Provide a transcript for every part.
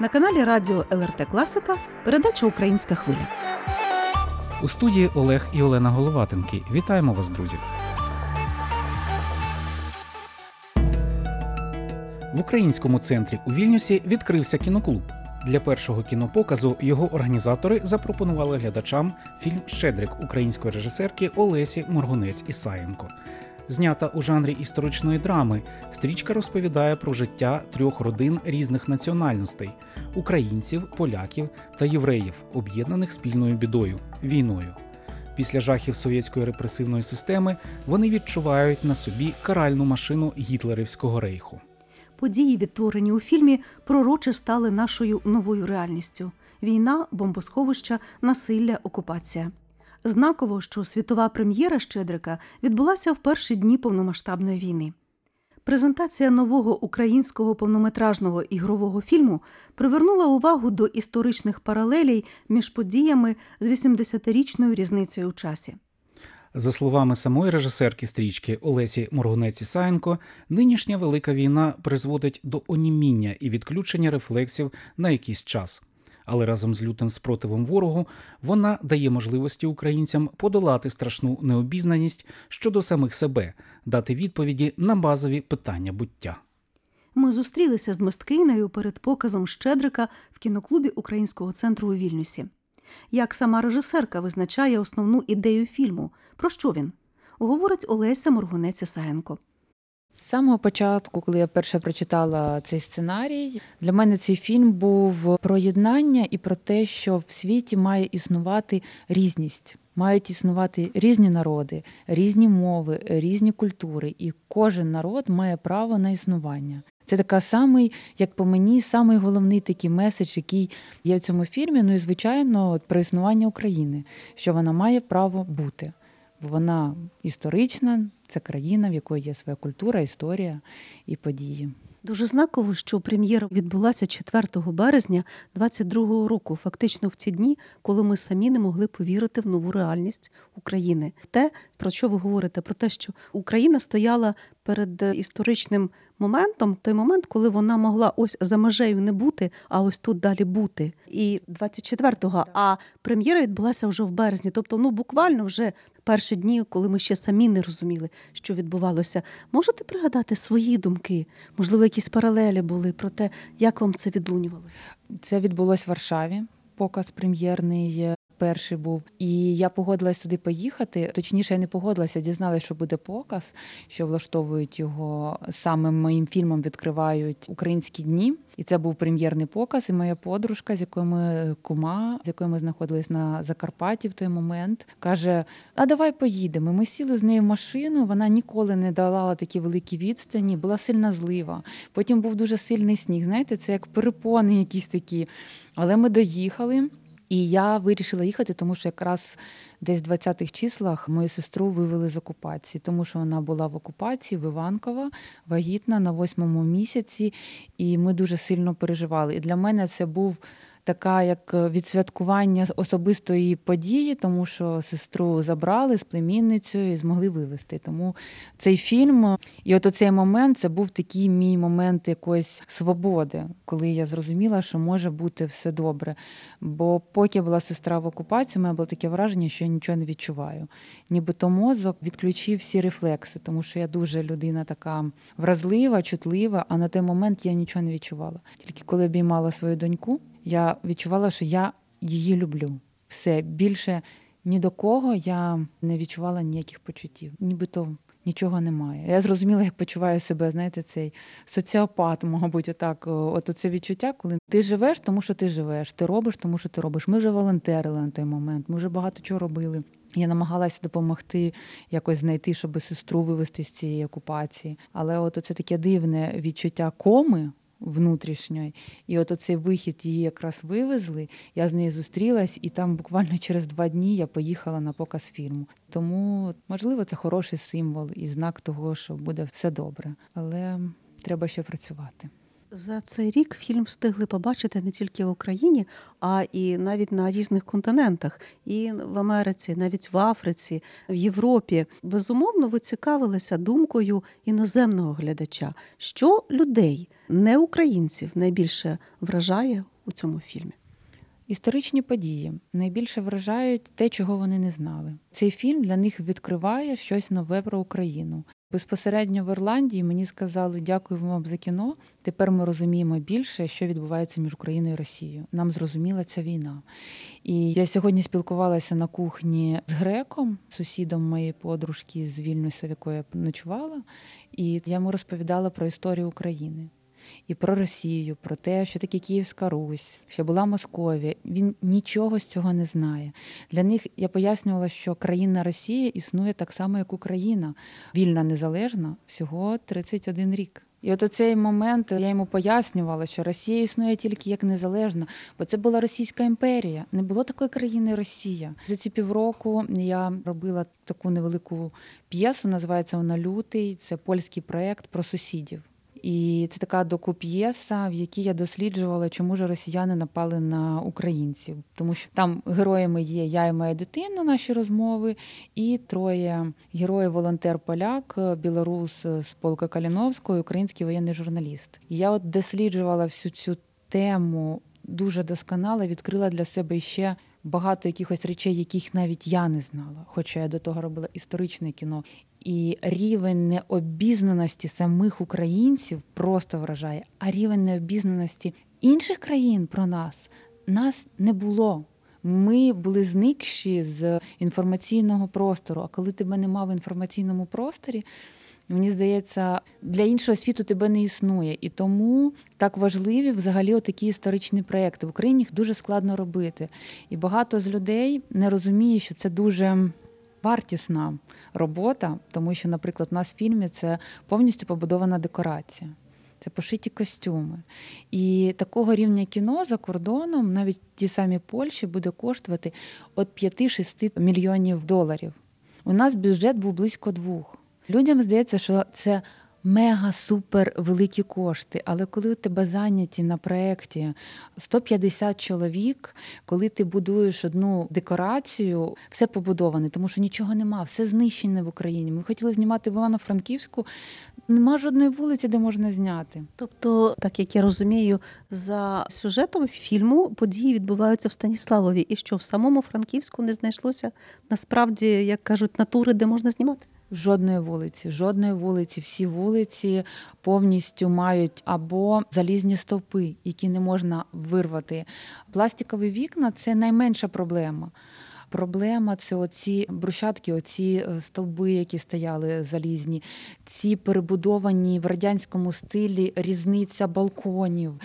На каналі Радіо ЛРТ Класика передача Українська хвиля. У студії Олег і Олена Головатенки. Вітаємо вас, друзі. В українському центрі у Вільнюсі відкрився кіноклуб. Для першого кінопоказу його організатори запропонували глядачам фільм Щедрик української режисерки Олесі Моргунець Ісаєнко. Знята у жанрі історичної драми, стрічка розповідає про життя трьох родин різних національностей українців, поляків та євреїв, об'єднаних спільною бідою війною. Після жахів совєтської репресивної системи вони відчувають на собі каральну машину гітлерівського рейху. Події, відтворені у фільмі, пророче стали нашою новою реальністю: війна, бомбосховища, насилля, окупація. Знаково, що світова прем'єра Щедрика відбулася в перші дні повномасштабної війни. Презентація нового українського повнометражного ігрового фільму привернула увагу до історичних паралелей між подіями з 80-річною різницею у часі. За словами самої режисерки стрічки Олесі Моргунець Ісаєнко, нинішня велика війна призводить до оніміння і відключення рефлексів на якийсь час. Але разом з лютим спротивом ворогу вона дає можливості українцям подолати страшну необізнаність щодо самих себе, дати відповіді на базові питання буття. Ми зустрілися з мисткинею перед показом Щедрика в кіноклубі Українського центру у Вільнюсі. Як сама режисерка визначає основну ідею фільму, про що він? Говорить Олеся Моргунець Ісаєнко. З самого початку, коли я перше прочитала цей сценарій, для мене цей фільм був про єднання і про те, що в світі має існувати різність. Мають існувати різні народи, різні мови, різні культури, і кожен народ має право на існування. Це така самий, як по мені, самий головний такий меседж, який є в цьому фільмі. Ну і звичайно, про існування України, що вона має право бути. Вона історична, це країна, в якої є своя культура, історія і події. Дуже знаково, що прем'єра відбулася 4 березня 22-го року, фактично в ці дні, коли ми самі не могли повірити в нову реальність України, в те, про що ви говорите, про те, що Україна стояла перед історичним моментом, той момент, коли вона могла ось за межею не бути, а ось тут далі бути. І 24-го, а прем'єра відбулася вже в березні. Тобто, ну буквально вже перші дні, коли ми ще самі не розуміли, що відбувалося. Можете пригадати свої думки? Можливо, якісь паралелі були про те, як вам це відлунювалося? Це відбулось в Варшаві. Показ прем'єрний перший був. І я погодилась туди поїхати. Точніше, я не погодилася, дізналася, що буде показ, що влаштовують його саме моїм фільмом відкривають українські дні. І це був прем'єрний показ. І моя подружка, з якою ми кума, з якою ми знаходились на Закарпатті в той момент, каже: А давай поїдемо. Ми сіли з нею в машину. Вона ніколи не давала такі великі відстані, була сильна злива. Потім був дуже сильний сніг. Знаєте, це як перепони, якісь такі. Але ми доїхали. І я вирішила їхати, тому що якраз десь в 20-х числах мою сестру вивели з окупації, тому що вона була в окупації в Іванкова, вагітна на восьмому місяці, і ми дуже сильно переживали. І для мене це був така як відсвяткування особистої події, тому що сестру забрали з племінницею і змогли вивезти. Тому цей фільм, і от цей момент це був такий мій момент якоїсь свободи, коли я зрозуміла, що може бути все добре. Бо поки була сестра в окупації, у мене було таке враження, що я нічого не відчуваю. Нібито мозок відключив всі рефлекси, тому що я дуже людина така вразлива, чутлива, а на той момент я нічого не відчувала. Тільки коли обіймала свою доньку. Я відчувала, що я її люблю. Все більше ні до кого я не відчувала ніяких почуттів, нібито нічого немає. Я зрозуміла, як почуваю себе, знаєте, цей соціопат, мабуть, отак. От це відчуття, коли ти живеш, тому що ти живеш, ти робиш, тому що ти робиш. Ми вже волонтерили на той момент, ми вже багато чого робили. Я намагалася допомогти якось знайти, щоб сестру вивести з цієї окупації. Але от це таке дивне відчуття коми внутрішньої. І от оцей вихід її якраз вивезли. Я з нею зустрілась, і там буквально через два дні я поїхала на показ фільму. Тому, можливо, це хороший символ і знак того, що буде все добре. Але треба ще працювати. За цей рік фільм встигли побачити не тільки в Україні, а і навіть на різних континентах, і в Америці, навіть в Африці, в Європі. Безумовно, ви цікавилися думкою іноземного глядача, що людей, не українців, найбільше вражає у цьому фільмі? Історичні події найбільше вражають те, чого вони не знали. Цей фільм для них відкриває щось нове про Україну. Безпосередньо в Ірландії мені сказали дякуємо вам за кіно. Тепер ми розуміємо більше, що відбувається між Україною і Росією. Нам зрозуміла ця війна. І я сьогодні спілкувалася на кухні з греком, сусідом моєї подружки з Вільнюса, в якої я ночувала, і я йому розповідала про історію України. І про Росію, про те, що таке Київська Русь, що була Московія. Він нічого з цього не знає. Для них я пояснювала, що країна Росія існує так само, як Україна, вільна, незалежна, всього 31 рік. І от цей момент я йому пояснювала, що Росія існує тільки як незалежна, бо це була Російська імперія. Не було такої країни Росія. За ці півроку я робила таку невелику п'єсу, називається вона Лютий. Це польський проєкт про сусідів. І це така докуп'єса, в якій я досліджувала, чому ж росіяни напали на українців. Тому що там героями є я і моя дитина, наші розмови, і троє героїв волонтер-поляк, білорус з полка Каліновського, український воєнний журналіст. І я от досліджувала всю цю тему дуже досконало, відкрила для себе ще. Багато якихось речей, яких навіть я не знала, хоча я до того робила історичне кіно. І рівень необізнаності самих українців просто вражає, а рівень необізнаності інших країн про нас нас не було. Ми були зникші з інформаційного простору. А коли тебе нема в інформаційному просторі, мені здається, для іншого світу тебе не існує. І тому так важливі взагалі такі історичні проекти. В Україні їх дуже складно робити. І багато з людей не розуміє, що це дуже вартісна робота, тому що, наприклад, у нас в фільмі це повністю побудована декорація. Це пошиті костюми. І такого рівня кіно за кордоном, навіть ті самі Польщі, буде коштувати від 5-6 мільйонів доларів. У нас бюджет був близько двох. Людям здається, що це мега-супер великі кошти. Але коли у тебе зайняті на проєкті 150 чоловік, коли ти будуєш одну декорацію, все побудоване, тому що нічого нема, все знищене в Україні. Ми хотіли знімати в Івано-Франківську. Нема жодної вулиці, де можна зняти. Тобто, так як я розумію, за сюжетом фільму події відбуваються в Станіславові, і що в самому Франківську не знайшлося насправді, як кажуть, натури, де можна знімати. Жодної вулиці, жодної вулиці. Всі вулиці повністю мають або залізні стовпи, які не можна вирвати. Пластикові вікна це найменша проблема. Проблема це оці брусчатки, оці е, столби, які стояли залізні, ці перебудовані в радянському стилі різниця балконів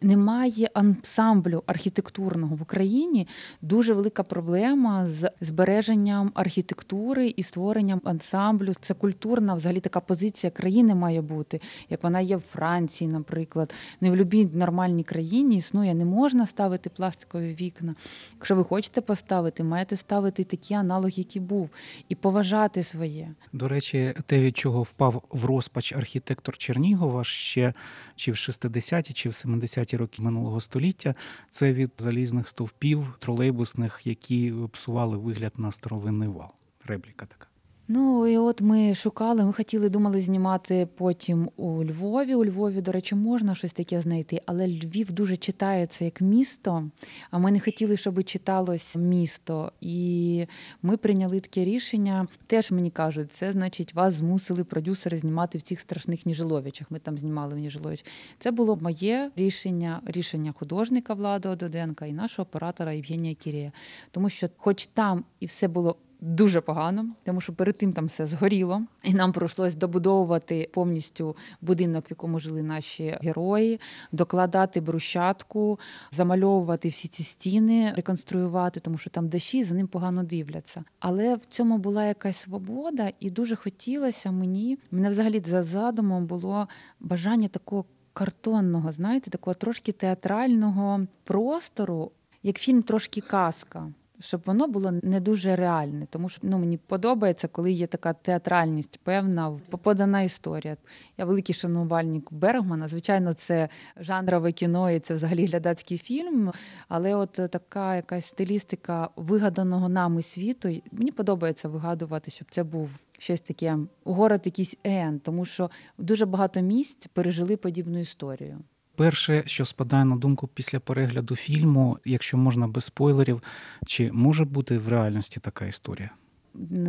немає ансамблю архітектурного в Україні. Дуже велика проблема з збереженням архітектури і створенням ансамблю. Це культурна, взагалі така позиція країни має бути, як вона є в Франції, наприклад. Ну і в будь-якій нормальній країні існує, не можна ставити пластикові вікна. Якщо ви хочете поставити, маєте ставити такі аналоги, які був, і поважати своє. До речі, те, від чого впав в розпач архітектор Чернігова ще чи в 60-ті, чи в 70-ті 20-ті роки минулого століття. Це від залізних стовпів тролейбусних, які псували вигляд на старовинний вал. Репліка така. Ну і от ми шукали, ми хотіли, думали знімати потім у Львові. У Львові, до речі, можна щось таке знайти, але Львів дуже читається як місто. А ми не хотіли, щоб читалось місто. І ми прийняли таке рішення. Теж мені кажуть, це значить, вас змусили продюсери знімати в цих страшних Ніжиловичах. Ми там знімали в Ніжилович. Це було моє рішення, рішення художника Влада Ододенка і нашого оператора Євгенія Кірія. Тому що, хоч там і все було дуже погано, тому що перед тим там все згоріло, і нам прийшлось добудовувати повністю будинок, в якому жили наші герої, докладати брущатку, замальовувати всі ці стіни, реконструювати, тому що там дощі за ним погано дивляться. Але в цьому була якась свобода, і дуже хотілося мені. Мене взагалі за задумом було бажання такого картонного, знаєте, такого трошки театрального простору, як фільм трошки казка щоб воно було не дуже реальне, тому що ну мені подобається, коли є така театральність, певна подана історія. Я великий шанувальник Бергмана. Звичайно, це жанрове кіно, і це взагалі глядацький фільм. Але от така якась стилістика вигаданого нами світу. Мені подобається вигадувати, щоб це був. Щось таке город, якийсь ен, тому що дуже багато місць пережили подібну історію. Перше, що спадає на думку після перегляду фільму, якщо можна без спойлерів, чи може бути в реальності така історія?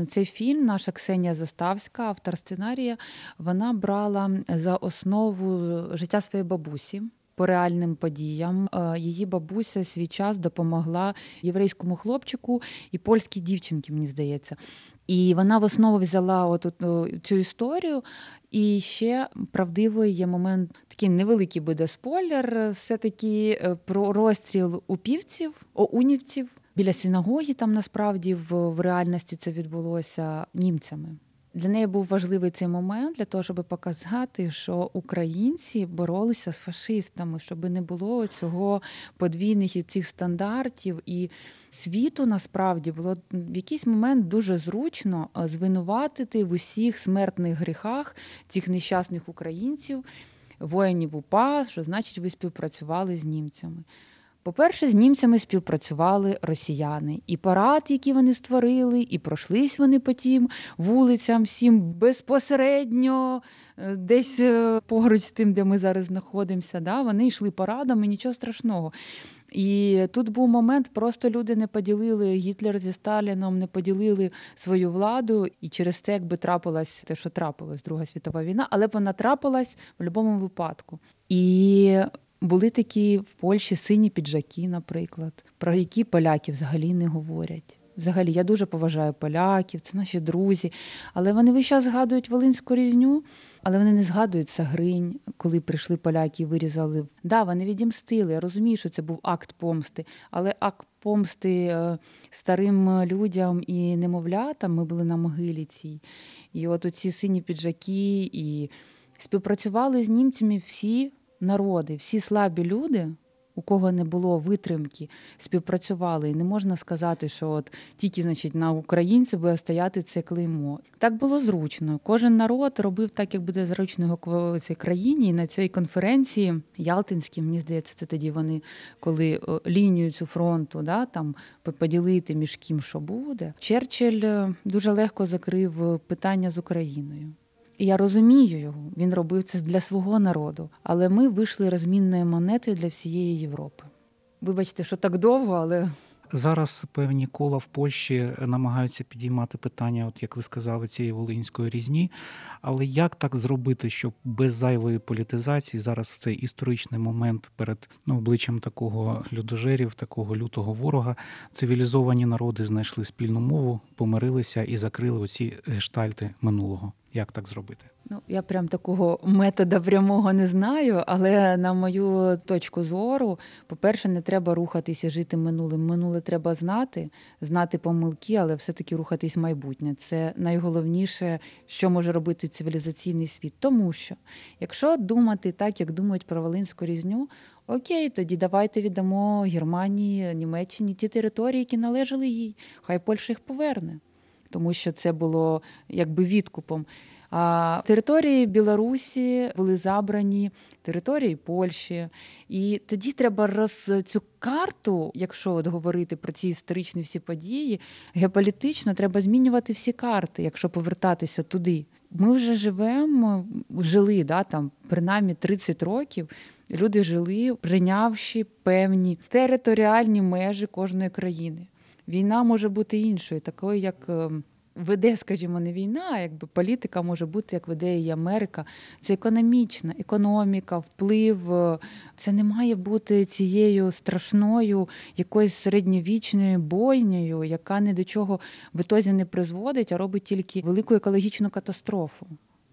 Цей фільм, наша Ксенія Заставська, автор сценарія, вона брала за основу життя своєї бабусі. По реальним подіям Е, її бабуся свій час допомогла єврейському хлопчику і польській дівчинці, мені здається. І вона в основу взяла от, цю історію. І ще правдивий є момент, такий невеликий буде спойлер, все-таки е, про розстріл упівців, оунівців. Біля синагоги там насправді в, в реальності це відбулося німцями. Для неї був важливий цей момент для того, щоб показати, що українці боролися з фашистами, щоб не було цього подвійних і цих стандартів. І світу насправді було в якийсь момент дуже зручно е, звинуватити в усіх смертних гріхах цих нещасних українців, воїнів УПА, що значить, ви співпрацювали з німцями. По-перше, з німцями співпрацювали росіяни. І парад, який вони створили, і пройшлись вони по тим вулицям всім безпосередньо, е, десь е, поруч з тим, де ми зараз знаходимося. Да? Вони йшли парадом і нічого страшного. І тут був момент, просто люди не поділили Гітлер зі Сталіном, не поділили свою владу, і через це якби трапилось те, що трапилось Друга світова війна, але вона трапилась в будь-якому випадку. І були такі в Польщі сині піджаки, наприклад, про які поляки взагалі не говорять. Взагалі, я дуже поважаю поляків, це наші друзі, але вони весь час згадують Волинську різню, але вони не згадують Сагринь, коли прийшли поляки і вирізали. Да, вони відімстили. Я розумію, що це був акт помсти, але акт помсти е, старим людям і немовлятам ми були на могилі цій. І от оці сині піджаки, і співпрацювали з німцями всі народи, всі слабі люди, у кого не було витримки, співпрацювали. І не можна сказати, що от тільки значить, на українців буде стояти це клеймо. Так було зручно. Кожен народ робив так, як буде зручно його цій країні. І на цій конференції Ялтинській, мені здається, це тоді вони, коли лінію цю фронту да, там поділити між ким, що буде. Черчилль дуже легко закрив питання з Україною. Я розумію його, він робив це для свого народу. Але ми вийшли розмінною монетою для всієї Європи. Вибачте, що так довго, але Зараз певні кола в Польщі намагаються підіймати питання, от як ви сказали, цієї волинської різні. Але як так зробити, щоб без зайвої політизації зараз в цей історичний момент перед ну, обличчям такого людожерів, такого лютого ворога, цивілізовані народи знайшли спільну мову, помирилися і закрили оці гештальти минулого? Як так зробити? Ну, я прям такого метода прямого не знаю, але на мою точку зору, по-перше, не треба рухатися жити минулим. Минуле треба знати, знати помилки, але все-таки рухатись в майбутнє. Це найголовніше, що може робити цивілізаційний світ. Тому що, якщо думати так, як думають про Волинську різню, окей, тоді давайте віддамо Германії, Німеччині ті території, які належали їй. Хай Польща їх поверне. Тому що це було якби відкупом. А території Білорусі були забрані, території Польщі. І тоді треба роз цю карту, якщо от говорити про ці історичні всі події, геополітично треба змінювати всі карти, якщо повертатися туди. Ми вже живемо, жили да, там принаймні 30 років. Люди жили, прийнявши певні територіальні межі кожної країни. Війна може бути іншою, такою, як веде, скажімо, не війна, а якби політика може бути, як веде її Америка. Це економічна, економіка, вплив. Це не має бути цією страшною якоюсь середньовічною бойнею, яка ні до чого в ітозі не призводить, а робить тільки велику екологічну катастрофу.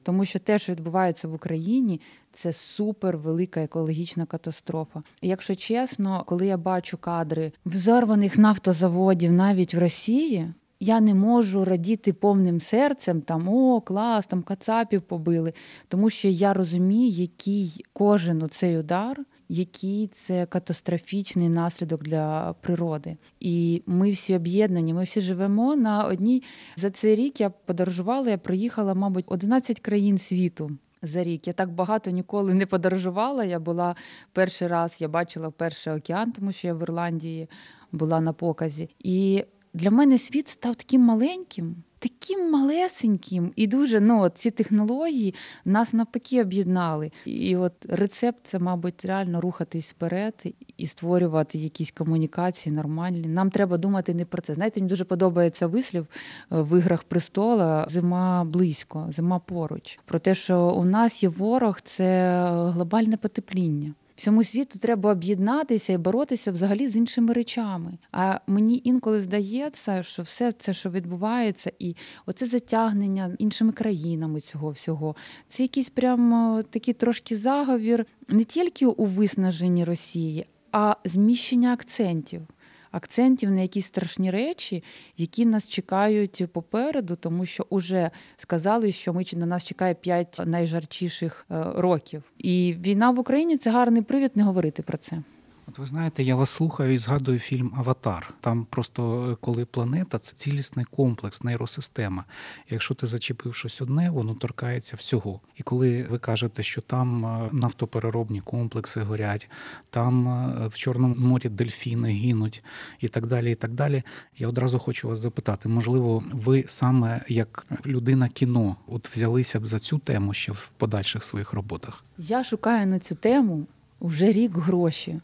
Тому що те, що відбувається в Україні, це супер велика екологічна катастрофа. І Якщо чесно, коли я бачу кадри взорваних нафтозаводів навіть в Росії, я не можу радіти повним серцем, там о, клас, там кацапів побили, тому що я розумію, який кожен оцей удар. Який це катастрофічний наслідок для природи, і ми всі об'єднані. Ми всі живемо на одній за цей рік. Я подорожувала. Я проїхала, мабуть, 11 країн світу за рік. Я так багато ніколи не подорожувала. Я була перший раз, я бачила перший океан, тому що я в Ірландії була на показі. І для мене світ став таким маленьким. Таким малесеньким і дуже ну, от ці технології нас навпаки об'єднали. І от рецепт це, мабуть, реально рухатись вперед і створювати якісь комунікації нормальні. Нам треба думати не про це. Знаєте, мені дуже подобається вислів е, в іграх престола зима близько, зима поруч. Про те, що у нас є ворог, це глобальне потепління. Всьому світу треба об'єднатися і боротися взагалі з іншими речами. А мені інколи здається, що все це, що відбувається, і оце затягнення іншими країнами цього всього, це якийсь прямо такий трошки заговір не тільки у виснаженні Росії, а зміщення акцентів. Акцентів на якісь страшні речі, які нас чекають попереду, тому що вже сказали, що ми на нас чекає п'ять найжарчіших е, років. І війна в Україні це гарний привід не говорити про це. От ви знаєте, я вас слухаю і згадую фільм Аватар. Там просто е, коли планета це цілісний комплекс, нейросистема. Якщо ти зачепив щось одне, воно торкається всього. І коли ви кажете, що там е, нафтопереробні комплекси горять, там е, в Чорному морі дельфіни гинуть і так далі. І так далі. Я одразу хочу вас запитати, можливо, ви саме як людина кіно, от взялися б за цю тему ще в подальших своїх роботах? Я шукаю на цю тему вже рік гроші.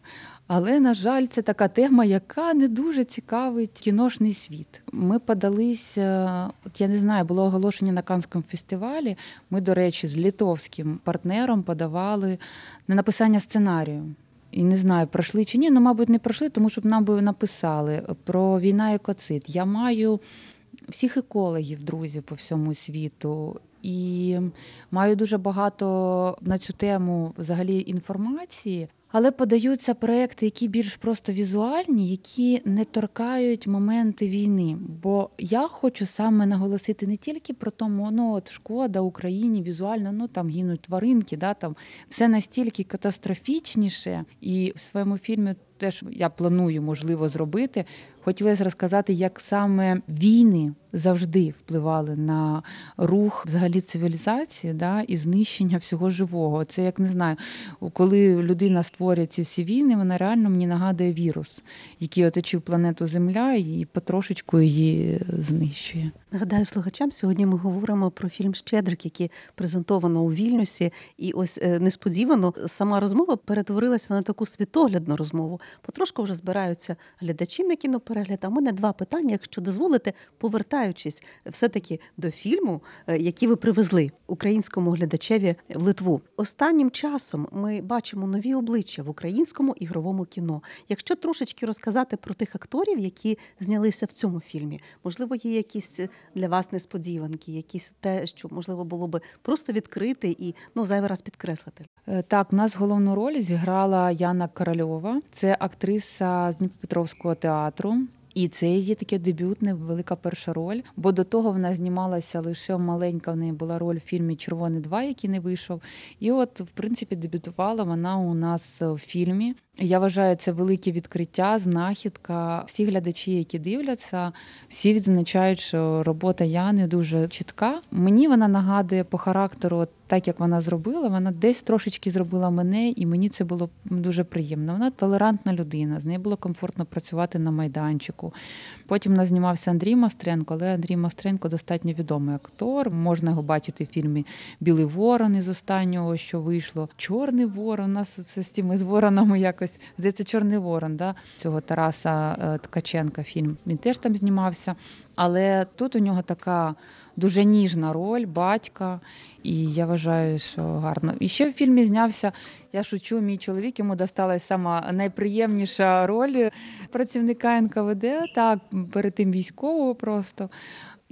Але, на жаль, це така тема, яка не дуже цікавить кіношний світ. Ми подалися, от я не знаю, було оголошення на Канському фестивалі. Ми, до речі, з літовським партнером подавали на написання сценарію. І не знаю, пройшли чи ні, ну, мабуть, не пройшли, тому що нам би написали про війна екоцид. Я маю всіх екологів, друзів по всьому світу. І маю дуже багато на цю тему взагалі інформації. Але подаються проекти, які більш просто візуальні, які не торкають моменти війни. Бо я хочу саме наголосити не тільки про тому, ну от шкода Україні візуально, ну там гинуть тваринки, да там все настільки катастрофічніше, і в своєму фільмі теж я планую можливо зробити. Хотілося розказати, як саме війни завжди впливали на рух взагалі цивілізації да, і знищення всього живого. Це як не знаю, коли людина створює ці всі війни, вона реально мені нагадує вірус, який оточив планету Земля і потрошечку її знищує. Нагадаю слухачам, сьогодні ми говоримо про фільм Щедрик, який презентовано у Вільнюсі, і ось е, несподівано сама розмова перетворилася на таку світоглядну розмову. Потрошку вже збираються глядачі на кіноперегляд. А в мене два питання, якщо дозволите, повертаючись все-таки до фільму, е, який ви привезли українському глядачеві в Литву. Останнім часом ми бачимо нові обличчя в українському ігровому кіно. Якщо трошечки розказати про тих акторів, які знялися в цьому фільмі, можливо, є якісь для вас несподіванки, якісь те, що можливо було би просто відкрити і ну зайвий раз підкреслити. Е, Так, у нас головну роль зіграла Яна Корольова. Це актриса з Дніпропетровського театру. І це її таке дебютне, велика перша роль. Бо до того вона знімалася лише маленька. В неї була роль в фільмі Червоний 2, який не вийшов. І от, в принципі, дебютувала вона у нас в фільмі. Я вважаю, це велике відкриття, знахідка. Всі глядачі, які дивляться, всі відзначають, що робота Яни дуже чітка. Мені вона нагадує по характеру, так як вона зробила, вона десь трошечки зробила мене, і мені це було дуже приємно. Вона толерантна людина, з нею було комфортно працювати на майданчику. Потім нас знімався Андрій Мастренко, але Андрій Мастренко достатньо відомий актор. Можна його бачити в фільмі Білий Ворон із останнього, що вийшло. Чорний ворон. У нас все з тими з воронами якось здається, Чорний Ворон, да? цього Тараса е, Ткаченка фільм. Він теж там знімався. Але тут у нього така дуже ніжна роль батька, і я вважаю, що гарно. І ще в фільмі знявся. Я шучу, мій чоловік йому досталась сама найприємніша роль працівника НКВД, так перед тим військового просто.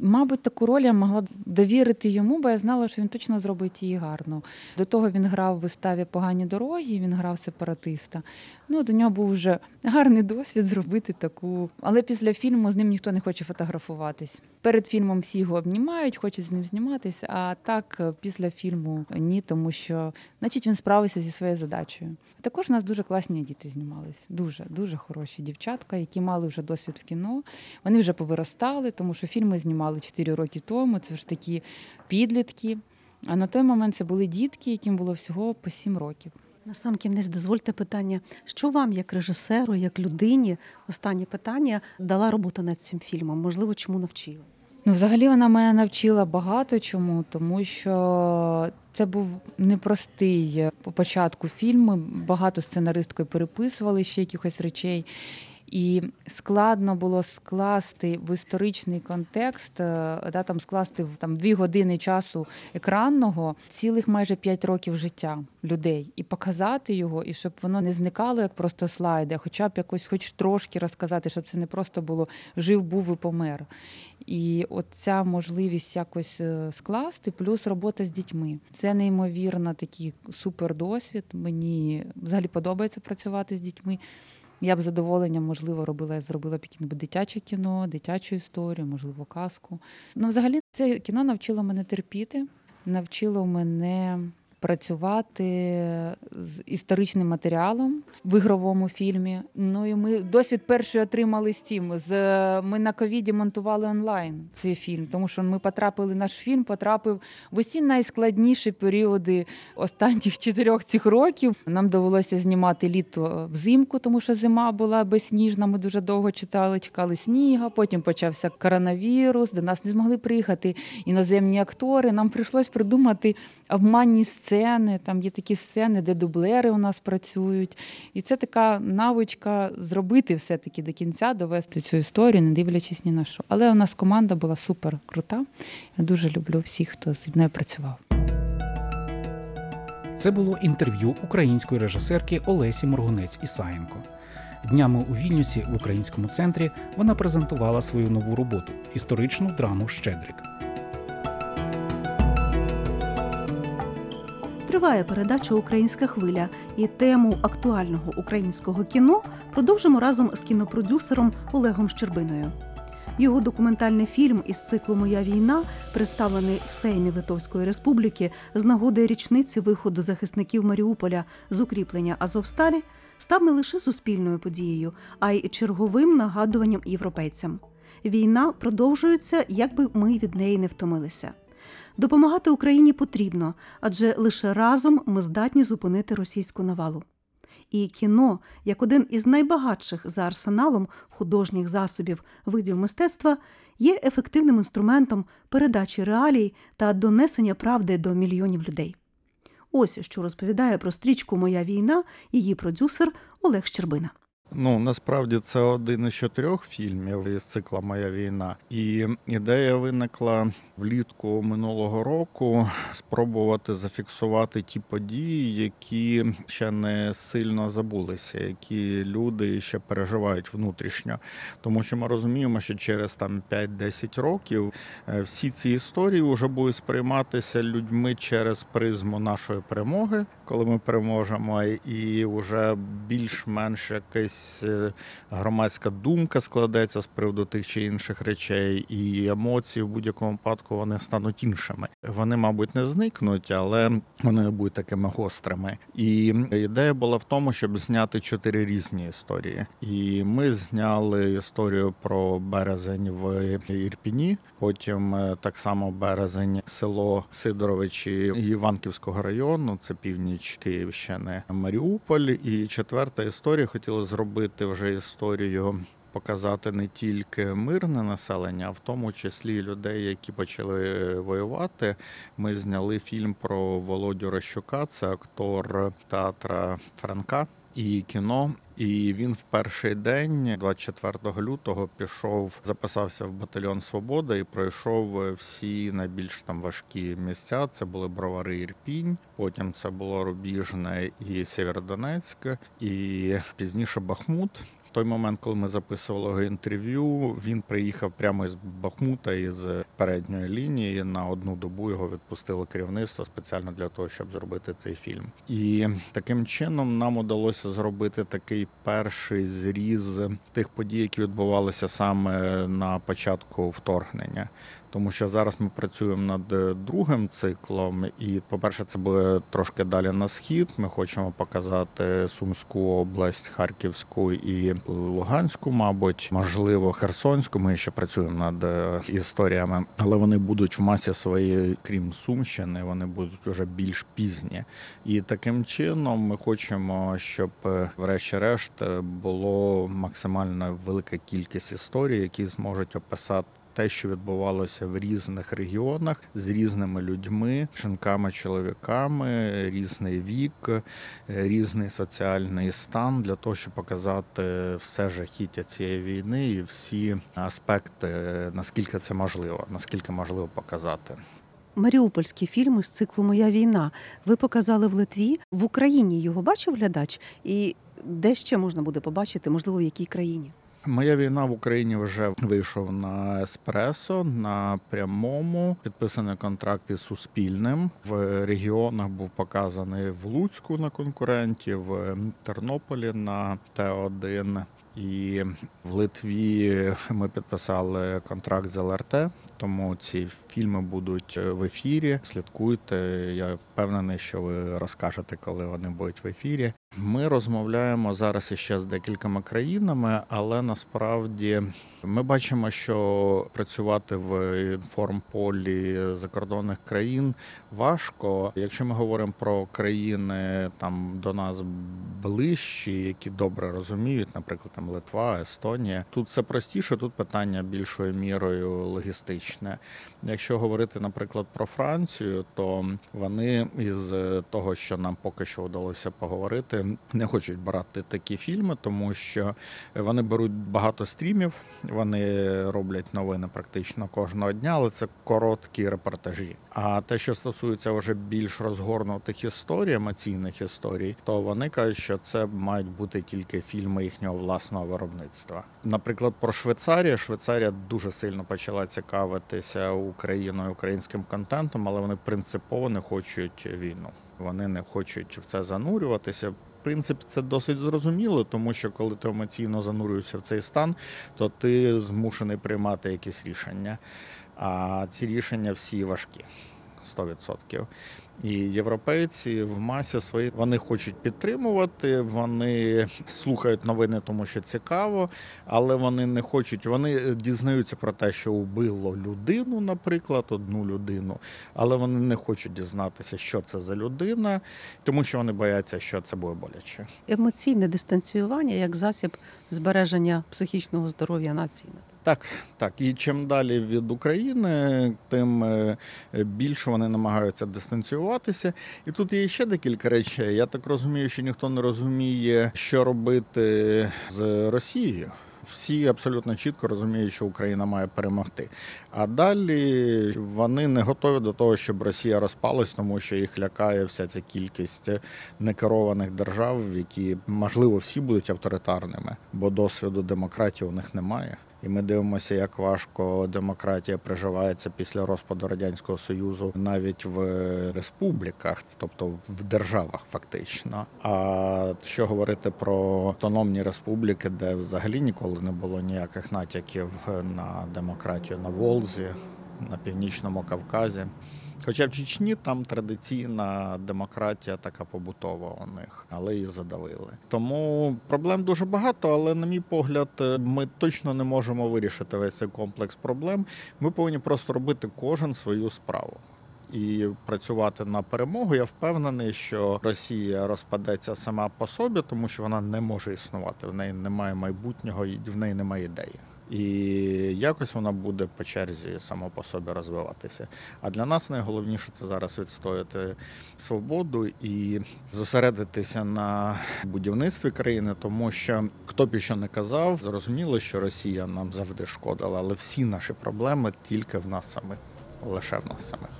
Мабуть, таку роль я могла довірити йому, бо я знала, що він точно зробить її гарно. До того він грав в виставі Погані дороги, він грав сепаратиста. Ну, до нього був вже гарний досвід зробити таку. Але після фільму з ним ніхто не хоче фотографуватись. Перед фільмом всі його обнімають, хочуть з ним зніматися. А так після фільму ні, тому що, значить, він справився зі своєю задачею. Також у нас дуже класні діти знімались. Дуже дуже хороші дівчатка, які мали вже досвід в кіно. Вони вже повиростали, тому що фільми знімали 4 роки тому. Це ж такі підлітки. А на той момент це були дітки, яким було всього по 7 років. На сам кінець дозвольте питання, що вам, як режисеру, як людині, останнє питання дала робота над цим фільмом? Можливо, чому навчила? Ну, взагалі вона мене навчила багато чому, тому що це був непростий по початку фільм. Ми багато сценаристкою переписували ще якихось речей. І складно було скласти в історичний контекст, е, да, там скласти там дві години часу екранного цілих майже п'ять років життя людей і показати його, і щоб воно не зникало як просто слайди, хоча б якось, хоч трошки розказати, щоб це не просто було жив, був і помер. І от ця можливість якось е, скласти, плюс робота з дітьми. Це неймовірно такий супер досвід. Мені взагалі подобається працювати з дітьми. Я б задоволенням, можливо, робила, я зробила б якесь дитяче кіно, дитячу історію, можливо, казку. Ну, взагалі, це кіно навчило мене терпіти, навчило мене працювати з історичним матеріалом в ігровому фільмі. Ну і ми досвід перший отримали з тим. З ми на ковіді монтували онлайн цей фільм, тому що ми потрапили. Наш фільм потрапив в усі найскладніші періоди останніх чотирьох цих років. Нам довелося знімати літо взимку, тому що зима була безсніжна. Ми дуже довго читали, чекали сніга. Потім почався коронавірус. До нас не змогли приїхати іноземні актори. Нам прийшлось придумати обманні сцени. Там є такі сцени, де дублери у нас працюють. І це така навичка зробити все-таки до кінця, довести цю історію, не дивлячись ні на що. Але у нас команда була супер крута. Я дуже люблю всіх, хто зі мною працював. Це було інтерв'ю української режисерки Олесі Моргунець Ісаєнко. Днями у Вільнюсі в українському центрі вона презентувала свою нову роботу історичну драму Щедрик. Триває передача Українська хвиля і тему актуального українського кіно продовжимо разом з кінопродюсером Олегом Щербиною. Його документальний фільм із циклу Моя війна, представлений в Сеймі Литовської Республіки з нагоди річниці виходу захисників Маріуполя з укріплення Азовсталі, став не лише суспільною подією, а й черговим нагадуванням європейцям. Війна продовжується, якби ми від неї не втомилися. Допомагати Україні потрібно, адже лише разом ми здатні зупинити російську навалу. І кіно, як один із найбагатших за арсеналом художніх засобів видів мистецтва, є ефективним інструментом передачі реалій та донесення правди до мільйонів людей. Ось що розповідає про стрічку Моя війна її продюсер Олег Щербина. Ну насправді це один із чотирьох фільмів із цикла Моя війна. І ідея виникла влітку минулого року спробувати зафіксувати ті події, які ще не сильно забулися, які люди ще переживають внутрішньо. Тому що ми розуміємо, що через там 5-10 років е, всі ці історії вже будуть сприйматися людьми через призму нашої перемоги, коли ми переможемо, і вже більш-менш якась е, громадська думка складеться з приводу тих чи інших речей, і емоції в будь-якому випадку вони стануть іншими. Вони, мабуть, не зникнуть, але вони будуть такими гострими. І ідея була в тому, щоб зняти чотири різні історії. І ми зняли історію про березень в Ірпіні. Потім е, так само березень, село Сидоровичі Іванківського району, це північ Київщини, Маріуполь. І четверта історія хотіли зробити вже історію показати не тільки мирне населення, а в тому числі людей, які почали воювати. Ми зняли фільм про Володю Рощука, це актор театра Франка. І кіно, і він в перший день, 24 лютого, пішов, записався в батальйон Свобода і пройшов всі найбільш там важкі місця. Це були Бровари Ірпінь, потім це було Рубіжне і Сєвєродонецьке, і пізніше Бахмут. Той момент, коли ми записували інтерв'ю, він приїхав прямо із Бахмута із передньої лінії. На одну добу його відпустило керівництво спеціально для того, щоб зробити цей фільм. І таким чином нам удалося зробити такий перший зріз тих подій, які відбувалися саме на початку вторгнення. Тому що зараз ми працюємо над другим циклом, і, по-перше, це буде трошки далі на схід. Ми хочемо показати Сумську область, Харківську і Луганську, мабуть, можливо, Херсонську. Ми ще працюємо над е, історіями, але вони будуть в масі своєї, крім Сумщини, вони будуть вже більш пізні. І таким чином ми хочемо, щоб, е, врешті-решт, було максимально велика кількість історій, які зможуть описати те, що відбувалося в різних регіонах з різними людьми, жінками, чоловіками, різний вік, різний соціальний стан для того, щоб показати все жахіття цієї війни і всі аспекти, наскільки це можливо, наскільки можливо показати. Маріупольські фільми з циклу Моя війна. Ви показали в Литві. В Україні його бачив глядач? І де ще можна буде побачити, можливо, в якій країні? Моя війна в Україні вже вийшов на еспресо на прямому. Підписаний контракт із Суспільним. В регіонах був показаний в Луцьку на конкуренті, в Тернополі на Т1. І в Литві ми підписали контракт з ЛРТ, тому ці фільми будуть в ефірі. Слідкуйте. Я впевнений, що ви розкажете, коли вони будуть в ефірі. Ми розмовляємо зараз іще з декількома країнами, але насправді ми бачимо, що працювати в інформполі закордонних країн важко. Якщо ми говоримо про країни там до нас ближчі, які добре розуміють, наприклад, там Литва, Естонія, тут все простіше. Тут питання більшою мірою логістичне. Якщо говорити, наприклад, про Францію, то вони із того, що нам поки що вдалося поговорити, не хочуть брати такі фільми, тому що вони беруть багато стрімів, вони роблять новини практично кожного дня, але це короткі репортажі. А те, що стосується вже більш розгорнутих історій, емоційних історій, то вони кажуть, що це мають бути тільки фільми їхнього власного виробництва. Наприклад, про Швейцарію. Швейцарія дуже сильно почала цікавитися Україною, українським контентом, але вони принципово не хочуть війну. Вони не хочуть в це занурюватися. В принципі, це досить зрозуміло, тому що коли ти емоційно занурюєшся в цей стан, то ти змушений приймати якісь рішення. А ці рішення всі важкі. 100%. І європейці в масі свої вони хочуть підтримувати, вони слухають новини, тому що цікаво, але вони не хочуть. Вони дізнаються про те, що убило людину, наприклад, одну людину, але вони не хочуть дізнатися, що це за людина, тому що вони бояться, що це буде боляче. Емоційне дистанціювання як засіб збереження психічного здоров'я нації. Так, так. І чим далі від України, тим е, більше вони намагаються дистанціюватися. І тут є ще декілька речей. Я так розумію, що ніхто не розуміє, що робити з Росією. Всі абсолютно чітко розуміють, що Україна має перемогти. А далі вони не готові до того, щоб Росія розпалась, тому що їх лякає вся ця кількість некерованих держав, які можливо всі будуть авторитарними, бо досвіду демократії у них немає. І ми дивимося, як важко демократія приживається після розпаду радянського союзу навіть в республіках, тобто в державах, фактично. А що говорити про автономні республіки, де взагалі ніколи не було ніяких натяків на демократію на Волзі, на північному Кавказі. Хоча в Чечні там традиційна демократія така побутова у них, але її задавили. Тому проблем дуже багато, але, на мій погляд, ми точно не можемо вирішити весь цей комплекс проблем. Ми повинні просто робити кожен свою справу. І працювати на перемогу. Я впевнений, що Росія розпадеться сама по собі, тому що вона не може існувати. В неї немає майбутнього, і в неї немає ідеї. І якось вона буде по черзі само по собі розвиватися. А для нас найголовніше це зараз відстояти свободу і зосередитися на будівництві країни, тому що хто б що не казав, зрозуміло, що Росія нам завжди шкодила, але всі наші проблеми тільки в нас самих, лише в нас самих.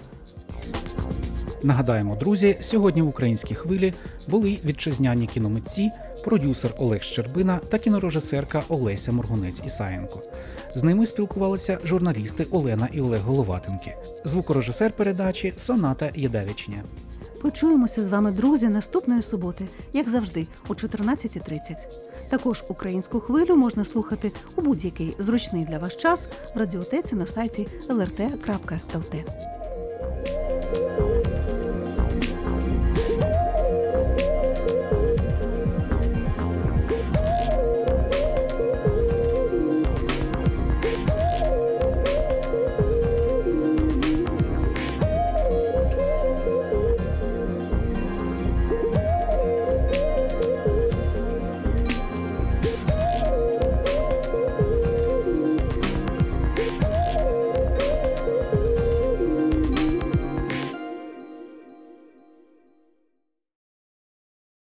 Нагадаємо, друзі, сьогодні в українській хвилі були вітчизняні кіномитці, продюсер Олег Щербина та кінорежисерка Олеся Моргунець Ісаєнко. З ними спілкувалися журналісти Олена і Олег Головатенки, звукорежисер передачі Соната Єдавічня. Почуємося з вами, друзі, наступної суботи, як завжди, о 14.30. Також українську хвилю можна слухати у будь-який зручний для вас час в радіотеці на сайті lrt.lt.